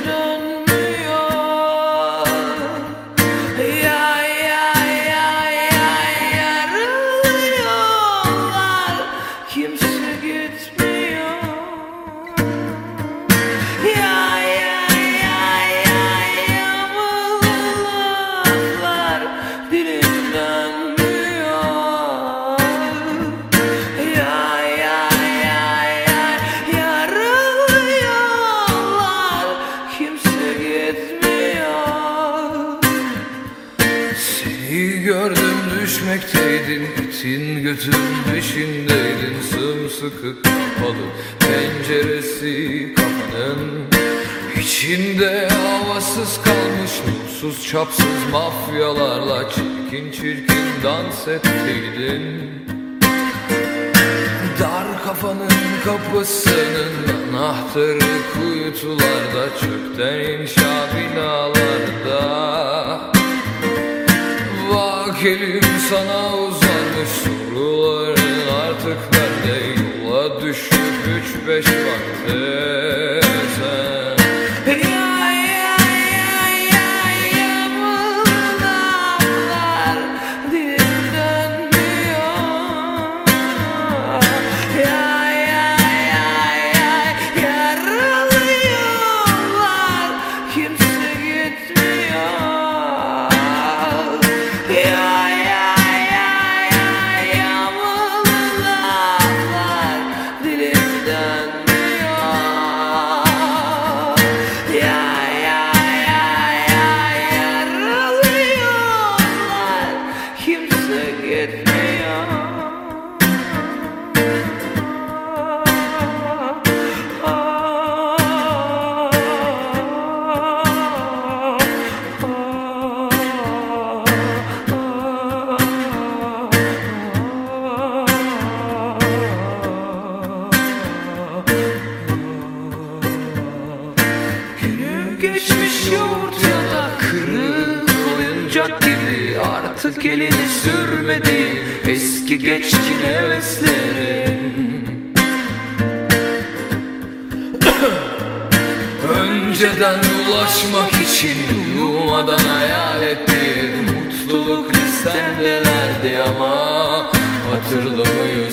don't Gördüm düşmekteydin Etin götün peşindeydin Sımsıkı kapalı penceresi kafanın İçinde havasız kalmış Nursuz çapsız mafyalarla Çirkin çirkin dans ettiydin. Dar kafanın kapısının anahtarı kuytularda Çöpten inşa binalarda elim sana uzanmış soruların artık bende Yola düşüp üç beş vakte sen elini sürmedi eski geçkin heveslerin. Önceden ulaşmak için uyumadan hayal ettiğim Mutluluk listendelerdi ama Hatırlamıyor